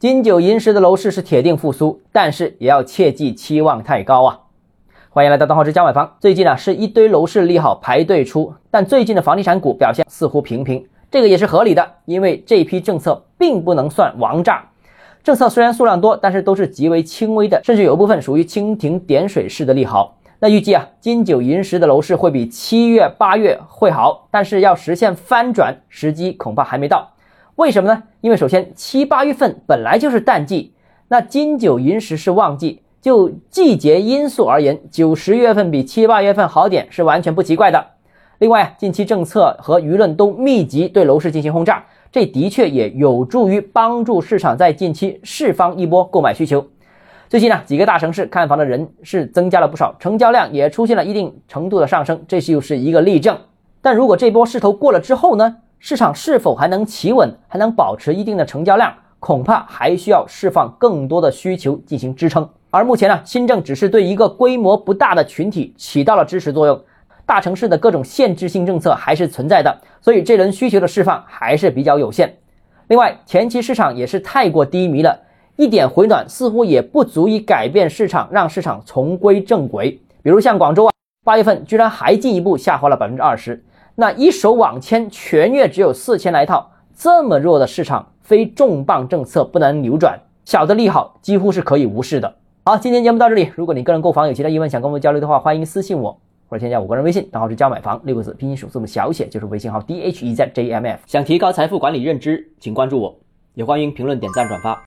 金九银十的楼市是铁定复苏，但是也要切记期望太高啊！欢迎来到东浩之家买房。最近呢是一堆楼市利好排队出，但最近的房地产股表现似乎平平，这个也是合理的，因为这批政策并不能算王炸。政策虽然数量多，但是都是极为轻微的，甚至有部分属于蜻蜓点水式的利好。那预计啊，金九银十的楼市会比七月八月会好，但是要实现翻转，时机恐怕还没到。为什么呢？因为首先七八月份本来就是淡季，那金九银十是旺季，就季节因素而言，九十月份比七八月份好点是完全不奇怪的。另外，近期政策和舆论都密集对楼市进行轰炸，这的确也有助于帮助市场在近期释放一波购买需求。最近呢，几个大城市看房的人是增加了不少，成交量也出现了一定程度的上升，这是又是一个例证。但如果这波势头过了之后呢？市场是否还能企稳，还能保持一定的成交量，恐怕还需要释放更多的需求进行支撑。而目前呢，新政只是对一个规模不大的群体起到了支持作用，大城市的各种限制性政策还是存在的，所以这轮需求的释放还是比较有限。另外，前期市场也是太过低迷了，一点回暖似乎也不足以改变市场，让市场重归正轨。比如像广州啊，八月份居然还进一步下滑了百分之二十。那一手网签全月只有四千来套，这么弱的市场，非重磅政策不能扭转，小的利好几乎是可以无视的。好，今天节目到这里，如果你个人购房有其他疑问想跟我们交流的话，欢迎私信我或者添加我个人微信，账号是教买房六个字拼音首字母小写就是微信号 d h e z j m f。想提高财富管理认知，请关注我，也欢迎评论点赞转发。